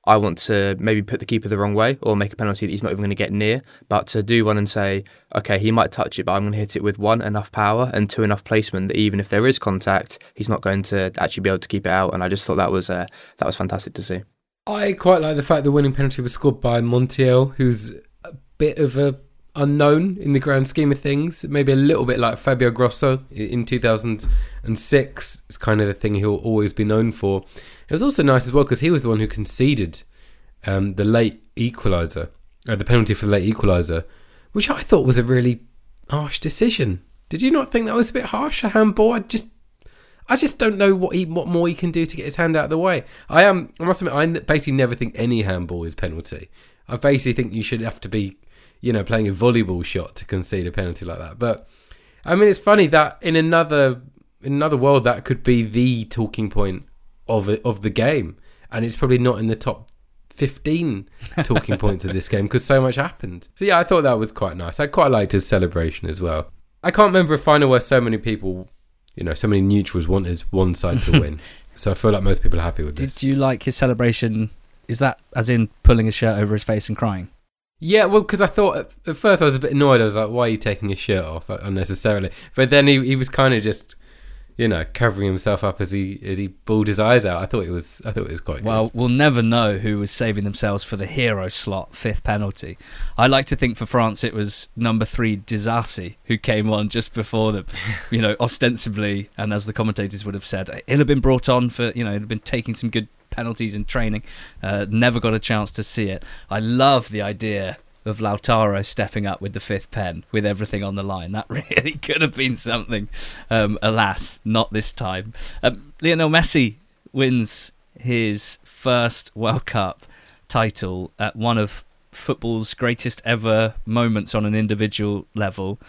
I want to maybe put the keeper the wrong way or make a penalty that he's not even going to get near. But to do one and say, okay, he might touch it, but I'm going to hit it with one, enough power and two, enough placement that even if there is contact, he's not going to actually be able to keep it out. And I just thought that was uh, that was fantastic to see. I quite like the fact the winning penalty was scored by Montiel, who's a bit of a unknown in the grand scheme of things. Maybe a little bit like Fabio Grosso in 2006. It's kind of the thing he'll always be known for. It was also nice as well because he was the one who conceded um, the late equaliser, uh, the penalty for the late equaliser, which I thought was a really harsh decision. Did you not think that was a bit harsh? A handball? I just I just don't know what he, what more he can do to get his hand out of the way. I am. I must admit, I basically never think any handball is penalty. I basically think you should have to be, you know, playing a volleyball shot to concede a penalty like that. But I mean, it's funny that in another in another world that could be the talking point of it, of the game, and it's probably not in the top. 15 talking points of this game because so much happened. So, yeah, I thought that was quite nice. I quite liked his celebration as well. I can't remember a final where so many people you know, so many neutrals wanted one side to win. so I feel like most people are happy with this. Did you like his celebration? Is that as in pulling his shirt over his face and crying? Yeah, well, because I thought at, at first I was a bit annoyed. I was like, "Why are you taking your shirt off uh, unnecessarily?" But then he he was kind of just, you know, covering himself up as he as he bawled his eyes out. I thought it was I thought it was quite Well, good. we'll never know who was saving themselves for the hero slot, fifth penalty. I like to think for France it was number three Disasi who came on just before them, you know, ostensibly, and as the commentators would have said, he'll have been brought on for, you know, he'd have been taking some good penalties in training. Uh, never got a chance to see it. I love the idea of Lautaro stepping up with the fifth pen with everything on the line. That really could have been something. Um, alas, not this time. Um, Lionel Messi wins his first World Cup title at one of football's greatest ever moments on an individual level.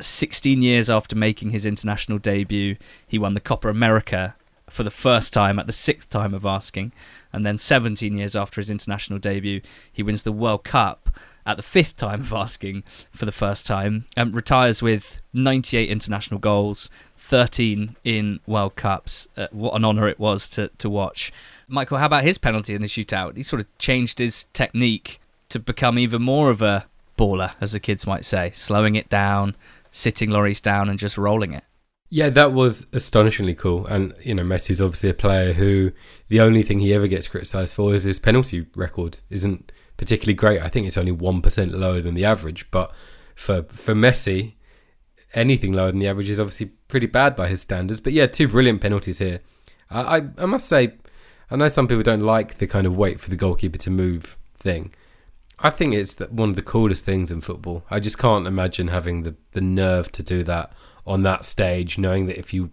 16 years after making his international debut, he won the Copa America for the first time at the sixth time of asking. And then 17 years after his international debut, he wins the World Cup at the fifth time of asking for the first time. Um, retires with 98 international goals, 13 in World Cups. Uh, what an honour it was to, to watch. Michael, how about his penalty in the shootout? He sort of changed his technique to become even more of a baller, as the kids might say, slowing it down, sitting Lloris down, and just rolling it. Yeah, that was astonishingly cool. And, you know, Messi's obviously a player who the only thing he ever gets criticised for is his penalty record isn't particularly great. I think it's only 1% lower than the average. But for, for Messi, anything lower than the average is obviously pretty bad by his standards. But yeah, two brilliant penalties here. I, I, I must say, I know some people don't like the kind of wait for the goalkeeper to move thing. I think it's one of the coolest things in football. I just can't imagine having the, the nerve to do that on that stage, knowing that if you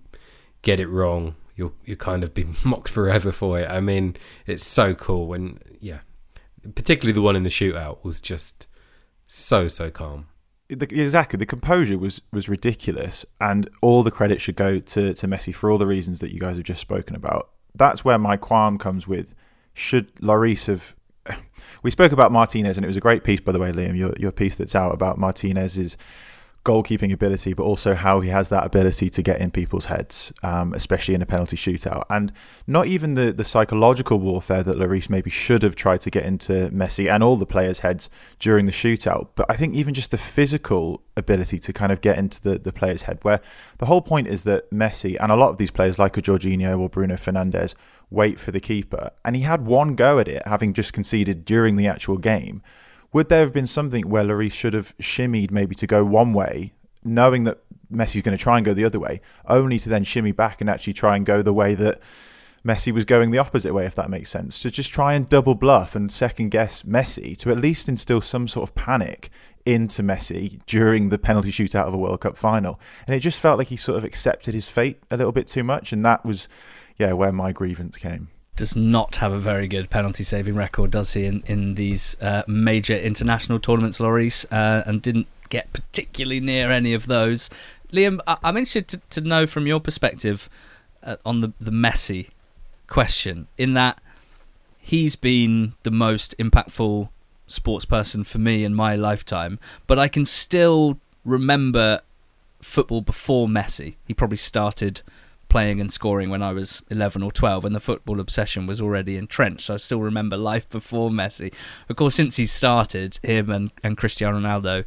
get it wrong, you'll you kind of be mocked forever for it. I mean, it's so cool when yeah, particularly the one in the shootout was just so so calm. Exactly, the composure was was ridiculous, and all the credit should go to to Messi for all the reasons that you guys have just spoken about. That's where my qualm comes with. Should Lloris have? We spoke about Martinez, and it was a great piece, by the way, Liam. Your your piece that's out about Martinez's goalkeeping ability, but also how he has that ability to get in people's heads, um, especially in a penalty shootout. And not even the, the psychological warfare that Lloris maybe should have tried to get into Messi and all the players' heads during the shootout, but I think even just the physical ability to kind of get into the, the player's head, where the whole point is that Messi and a lot of these players, like a Jorginho or Bruno Fernandes, wait for the keeper. And he had one go at it, having just conceded during the actual game. Would there have been something where Lloris should have shimmied maybe to go one way, knowing that Messi's going to try and go the other way, only to then shimmy back and actually try and go the way that Messi was going the opposite way, if that makes sense? To just try and double bluff and second guess Messi to at least instill some sort of panic into Messi during the penalty shootout of a World Cup final. And it just felt like he sort of accepted his fate a little bit too much. And that was, yeah, where my grievance came does not have a very good penalty saving record, does he, in, in these uh, major international tournaments, Lloris, uh, and didn't get particularly near any of those. Liam, I- am interested to, to, know from your perspective uh, on the, the Messi question, in that he's been the most impactful sports person for me in my lifetime, but I can still remember football before Messi. He probably started playing and scoring when I was 11 or 12, and the football obsession was already entrenched. So I still remember life before Messi. Of course, since he started, him and, and Cristiano Ronaldo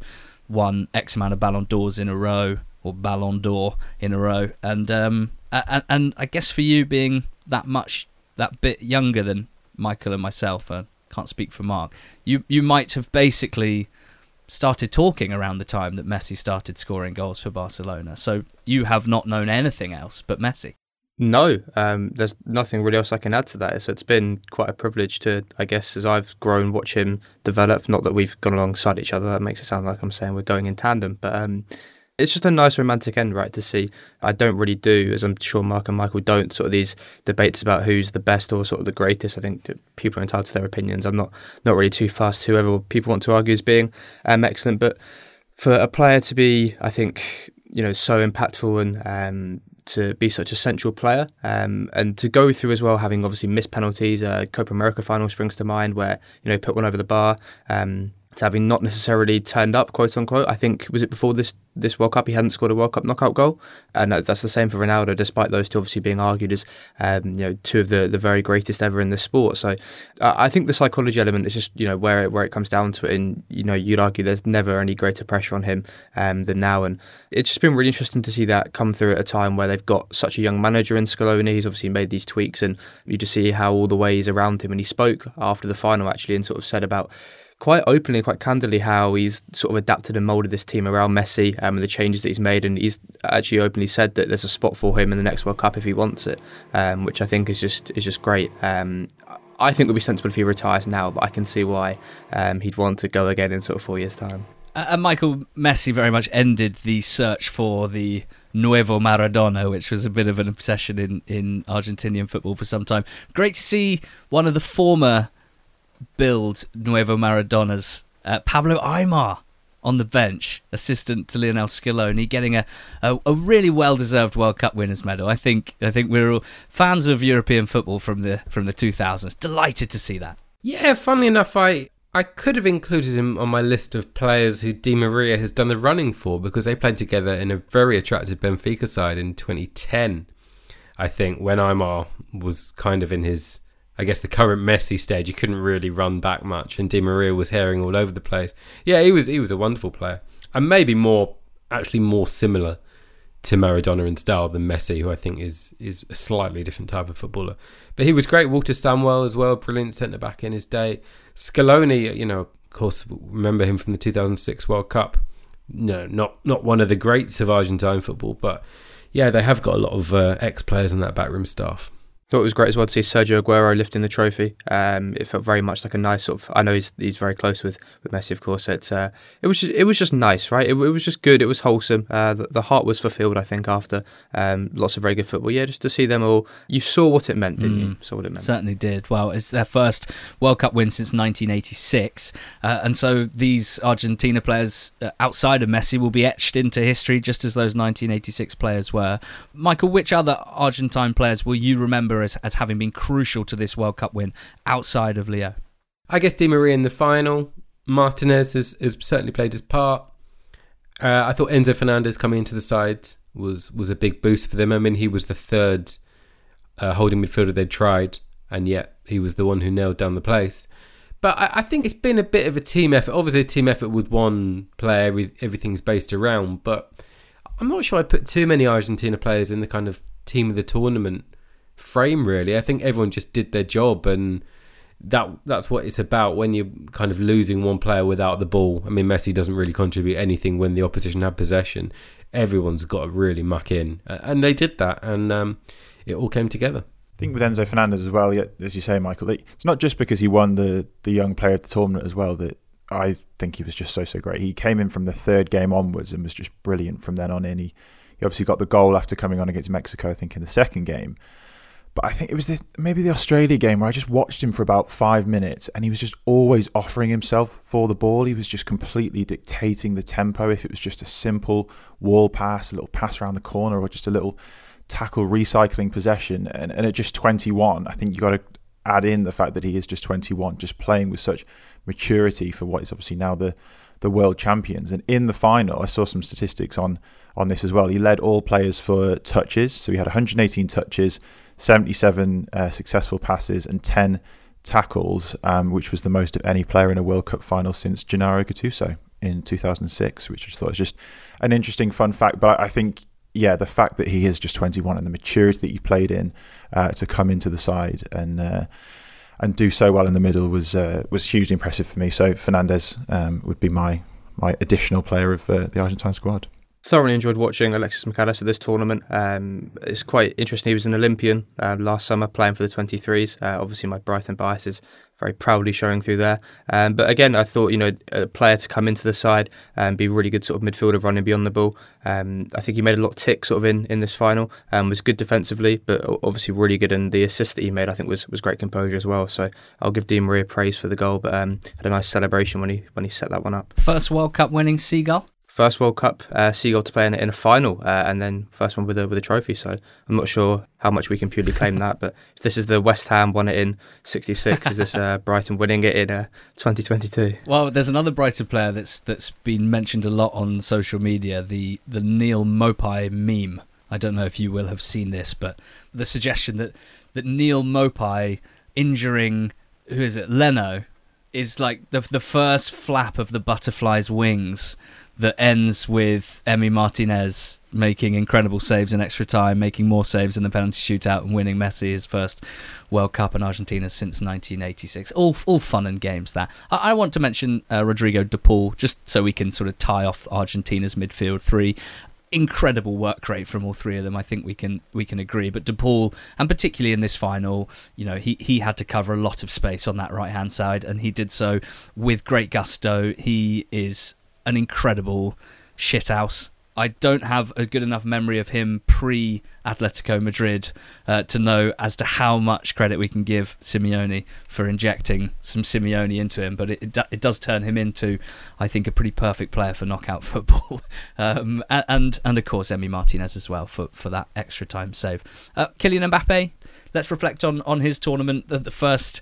won X amount of Ballon d'Ors in a row, or Ballon d'Or in a row. And, um, and, and I guess for you being that much, that bit younger than Michael and myself, I can't speak for Mark, you, you might have basically started talking around the time that Messi started scoring goals for Barcelona. So you have not known anything else but Messi. No, um, there's nothing really else I can add to that. So it's been quite a privilege to, I guess, as I've grown, watch him develop. Not that we've gone alongside each other. That makes it sound like I'm saying we're going in tandem, but um, it's just a nice romantic end, right? To see. I don't really do, as I'm sure Mark and Michael don't, sort of these debates about who's the best or sort of the greatest. I think people are entitled to their opinions. I'm not not really too fast. Whoever people want to argue as being um, excellent, but for a player to be, I think, you know, so impactful and um, to be such a central player um, and to go through as well having obviously missed penalties uh, Copa America final springs to mind where you know put one over the bar um, to having not necessarily turned up, quote unquote. I think was it before this this World Cup he hadn't scored a World Cup knockout goal, and that's the same for Ronaldo, despite those two obviously being argued as um, you know two of the, the very greatest ever in the sport. So uh, I think the psychology element is just you know where it, where it comes down to it, and you know you'd argue there's never any greater pressure on him um, than now, and it's just been really interesting to see that come through at a time where they've got such a young manager in Scaloni. He's obviously made these tweaks, and you just see how all the ways around him, and he spoke after the final actually and sort of said about quite openly, quite candidly, how he's sort of adapted and molded this team around Messi um, and the changes that he's made. And he's actually openly said that there's a spot for him in the next World Cup if he wants it, um, which I think is just is just great. Um, I think it would be sensible if he retires now, but I can see why um, he'd want to go again in sort of four years' time. and Michael Messi very much ended the search for the Nuevo Maradona, which was a bit of an obsession in, in Argentinian football for some time. Great to see one of the former build Nuevo Maradonas. Uh, Pablo Aimar on the bench, assistant to Lionel Scaloni, getting a, a, a really well-deserved World Cup winners medal. I think I think we're all fans of European football from the from the 2000s. Delighted to see that. Yeah, funnily enough, I I could have included him on my list of players who Di Maria has done the running for because they played together in a very attractive Benfica side in 2010. I think when Aimar was kind of in his I guess the current Messi stage, he couldn't really run back much, and Di Maria was herring all over the place. Yeah, he was he was a wonderful player, and maybe more actually more similar to Maradona in style than Messi, who I think is is a slightly different type of footballer. But he was great. Walter Samuel as well, brilliant centre back in his day. Scaloni, you know, of course, remember him from the 2006 World Cup. No, not not one of the greats of Argentine football, but yeah, they have got a lot of uh, ex players in that backroom staff. Thought it was great as well to see Sergio Aguero lifting the trophy. Um, it felt very much like a nice sort of. I know he's he's very close with, with Messi, of course. It's uh, it was just, it was just nice, right? It, it was just good. It was wholesome. Uh, the, the, heart was fulfilled. I think after um, lots of very good football. Yeah, just to see them all. You saw what it meant, didn't mm, you? Saw what it meant. Certainly did. Well, it's their first World Cup win since 1986, uh, and so these Argentina players uh, outside of Messi will be etched into history, just as those 1986 players were. Michael, which other Argentine players will you remember as, as having been crucial to this World Cup win outside of Leo? I guess Di Maria in the final. Martinez has, has certainly played his part. Uh, I thought Enzo Fernandez coming into the side was was a big boost for them. I mean, he was the third uh, holding midfielder they'd tried, and yet he was the one who nailed down the place. But I, I, think it's been a bit of a team effort. Obviously, a team effort with one player, everything's based around. But I'm not sure I'd put too many Argentina players in the kind of team of the tournament frame really. I think everyone just did their job and that that's what it's about when you're kind of losing one player without the ball. I mean Messi doesn't really contribute anything when the opposition have possession. Everyone's got to really muck in and they did that and um, it all came together. I think with Enzo Fernandez as well, as you say, Michael, it's not just because he won the, the young player of the tournament as well that I think he was just so, so great. He came in from the third game onwards and was just brilliant from then on in. He, he obviously got the goal after coming on against Mexico, I think, in the second game. But I think it was the, maybe the Australia game where I just watched him for about five minutes and he was just always offering himself for the ball. He was just completely dictating the tempo. If it was just a simple wall pass, a little pass around the corner, or just a little tackle recycling possession. And, and at just 21, I think you've got to add in the fact that he is just 21, just playing with such maturity for what is obviously now the the world champions. And in the final, I saw some statistics on on this as well. He led all players for touches, so he had 118 touches 77 uh, successful passes and 10 tackles, um, which was the most of any player in a World Cup final since Gennaro Gattuso in 2006, which I thought was just an interesting fun fact. But I think, yeah, the fact that he is just 21 and the maturity that he played in uh, to come into the side and uh, and do so well in the middle was uh, was hugely impressive for me. So Fernandez um, would be my my additional player of uh, the Argentine squad thoroughly enjoyed watching Alexis Mac Allister this tournament. Um, it's quite interesting. He was an Olympian uh, last summer playing for the 23s. Uh, obviously, my Brighton bias is very proudly showing through there. Um, but again, I thought, you know, a player to come into the side and be really good sort of midfielder running beyond the ball. Um, I think he made a lot of tick sort of in, in this final. Um, was good defensively, but obviously really good. And the assist that he made, I think, was, was great composure as well. So I'll give Di Maria praise for the goal, but um, had a nice celebration when he when he set that one up. First World Cup winning Seagull first World Cup uh, Seagull to play in, in a final, uh, and then first one with a with a trophy. So I'm not sure how much we can purely claim that, but if this is the West Ham won it in '66, is this uh, Brighton winning it in 2022? Uh, well, there's another Brighton player that's that's been mentioned a lot on social media, the the Neal Maupay meme. I don't know if you will have seen this, but the suggestion that that Neal Maupay injuring who is it Leno is like the the first flap of the butterfly's wings that ends with Emi Martinez making incredible saves in extra time, making more saves in the penalty shootout, and winning Messi his first World Cup in Argentina since 1986. All all fun and games. That I, I want to mention uh, Rodrigo De Paul just so we can sort of tie off Argentina's midfield three. Incredible work rate from all three of them. I think we can we can agree. But De Paul, and particularly in this final, you know, he he had to cover a lot of space on that right hand side, and he did so with great gusto. He is an incredible shithouse I don't have a good enough memory of him pre Atletico Madrid uh, to know as to how much credit we can give Simeone for injecting some Simeone into him. But it, it, it does turn him into, I think, a pretty perfect player for knockout football. um, and and of course Emi Martinez as well for, for that extra time save. Uh, Kylian Mbappe. Let's reflect on on his tournament. The, the first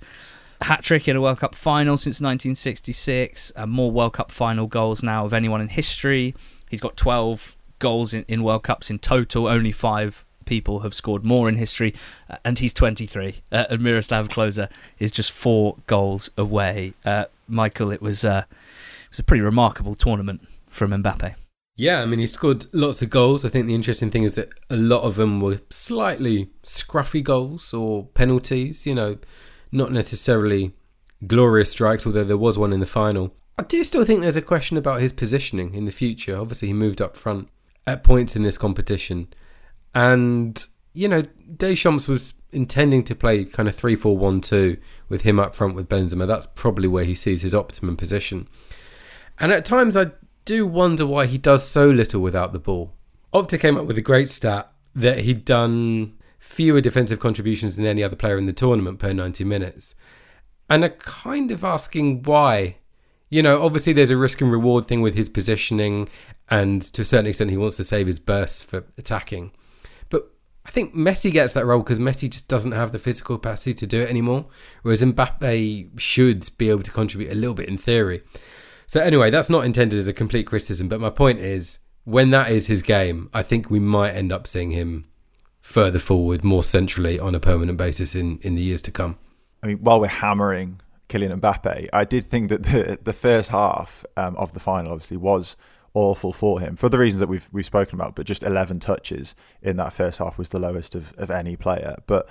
hat trick in a World Cup final since 1966. Uh, more World Cup final goals now of anyone in history. He's got 12 goals in, in World Cups in total. Only five people have scored more in history, uh, and he's 23. Uh, and Miroslav Klose is just four goals away. Uh, Michael, it was uh, it was a pretty remarkable tournament from Mbappe. Yeah, I mean, he scored lots of goals. I think the interesting thing is that a lot of them were slightly scruffy goals or penalties, you know, not necessarily glorious strikes, although there was one in the final. I do still think there's a question about his positioning in the future. Obviously, he moved up front at points in this competition. And, you know, Deschamps was intending to play kind of 3 4 1 2 with him up front with Benzema. That's probably where he sees his optimum position. And at times, I do wonder why he does so little without the ball. Opta came up with a great stat that he'd done fewer defensive contributions than any other player in the tournament per 90 minutes. And are kind of asking why you know, obviously there's a risk and reward thing with his positioning, and to a certain extent, he wants to save his bursts for attacking. But I think Messi gets that role because Messi just doesn't have the physical capacity to do it anymore, whereas Mbappe should be able to contribute a little bit in theory. So, anyway, that's not intended as a complete criticism, but my point is when that is his game, I think we might end up seeing him further forward, more centrally on a permanent basis in, in the years to come. I mean, while we're hammering Kylian Mbappe, I did think that the the first half um, of the final obviously was awful for him for the reasons that we've we've spoken about. But just 11 touches in that first half was the lowest of, of any player. But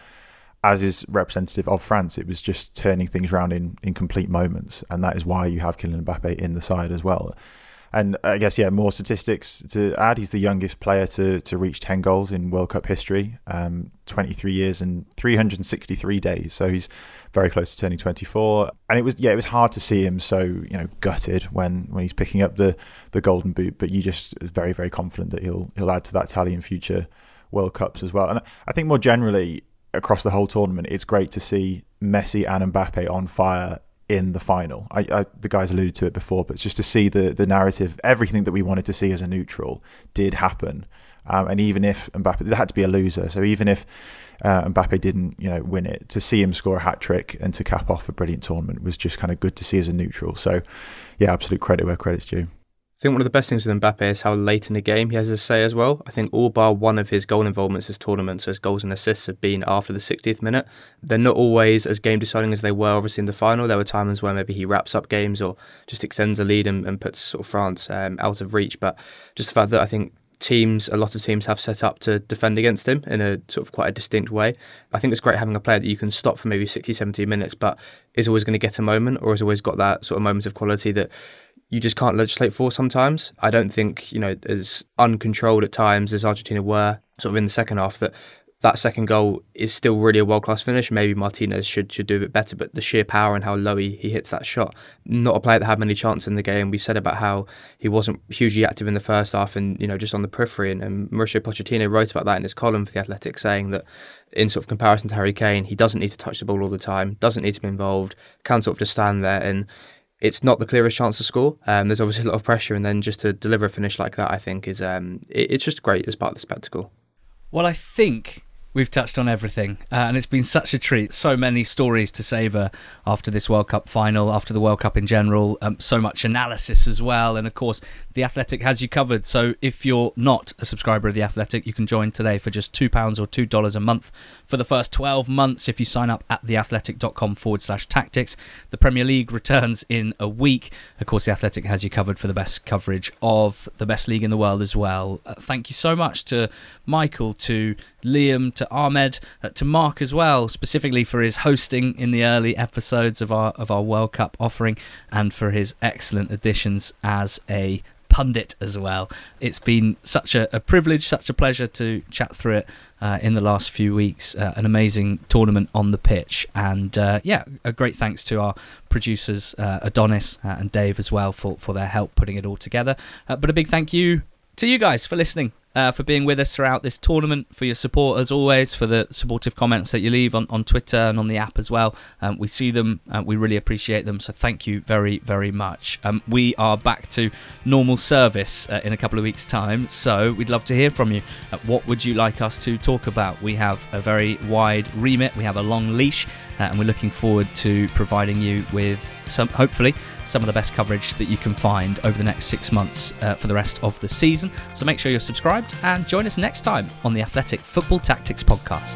as is representative of France, it was just turning things around in, in complete moments, and that is why you have Kylian Mbappe in the side as well. And I guess yeah, more statistics to add. He's the youngest player to to reach ten goals in World Cup history. Um, 23 years and 363 days. So he's very close to turning 24. And it was yeah, it was hard to see him so you know gutted when when he's picking up the the golden boot. But you just very very confident that he'll he'll add to that tally in future World Cups as well. And I think more generally across the whole tournament, it's great to see Messi and Mbappe on fire in the final. I, I, the guys alluded to it before, but just to see the the narrative, everything that we wanted to see as a neutral did happen. Um, and even if Mbappe, there had to be a loser. So even if uh, Mbappe didn't, you know, win it, to see him score a hat trick and to cap off a brilliant tournament was just kind of good to see as a neutral. So, yeah, absolute credit where credit's due. I think one of the best things with Mbappe is how late in the game he has a say as well. I think all bar one of his goal involvements this tournament, so his goals and assists have been after the 60th minute. They're not always as game deciding as they were obviously in the final. There were times where maybe he wraps up games or just extends a lead and, and puts sort of France um, out of reach. But just the fact that I think teams, a lot of teams have set up to defend against him in a sort of quite a distinct way. I think it's great having a player that you can stop for maybe 60, 70 minutes, but is always going to get a moment or has always got that sort of moment of quality that you just can't legislate for sometimes. I don't think, you know, as uncontrolled at times as Argentina were sort of in the second half, that that second goal is still really a world class finish. Maybe Martinez should should do a bit better, but the sheer power and how low he, he hits that shot, not a player that had many chances in the game. We said about how he wasn't hugely active in the first half and you know just on the periphery. And, and Mauricio Pochettino wrote about that in his column for the Athletic, saying that in sort of comparison to Harry Kane, he doesn't need to touch the ball all the time, doesn't need to be involved, can sort of just stand there and it's not the clearest chance to score. Um, there's obviously a lot of pressure, and then just to deliver a finish like that, I think is um, it, it's just great as part of the spectacle. Well, I think we've touched on everything, uh, and it's been such a treat. So many stories to savour after this World Cup final, after the World Cup in general. Um, so much analysis as well, and of course, the Athletic has you covered. So if you're not a subscriber of the Athletic, you can join today for just two pounds or two dollars a month for the first 12 months. If you sign up at theathletic.com forward slash tactics, the Premier League returns in a week. Of course, the Athletic has you covered for the best coverage of the best league in the world as well. Uh, thank you so much to Michael, to Liam, to Ahmed, uh, to Mark as well, specifically for his hosting in the early episodes of our of our World Cup offering, and for his excellent additions as a pundit as well. It's been such a, a privilege, such a pleasure to chat through it uh, in the last few weeks. Uh, an amazing tournament on the pitch, and uh, yeah, a great thanks to our producers uh, Adonis uh, and Dave as well for for their help putting it all together. Uh, but a big thank you to you guys for listening uh, for being with us throughout this tournament, for your support as always, for the supportive comments that you leave on, on Twitter and on the app as well. Um, we see them, uh, we really appreciate them. So thank you very, very much. Um, we are back to normal service uh, in a couple of weeks' time. So we'd love to hear from you. Uh, what would you like us to talk about? We have a very wide remit, we have a long leash, uh, and we're looking forward to providing you with some, hopefully, some of the best coverage that you can find over the next six months uh, for the rest of the season. So make sure you're subscribed, and join us next time on the Athletic Football Tactics Podcast.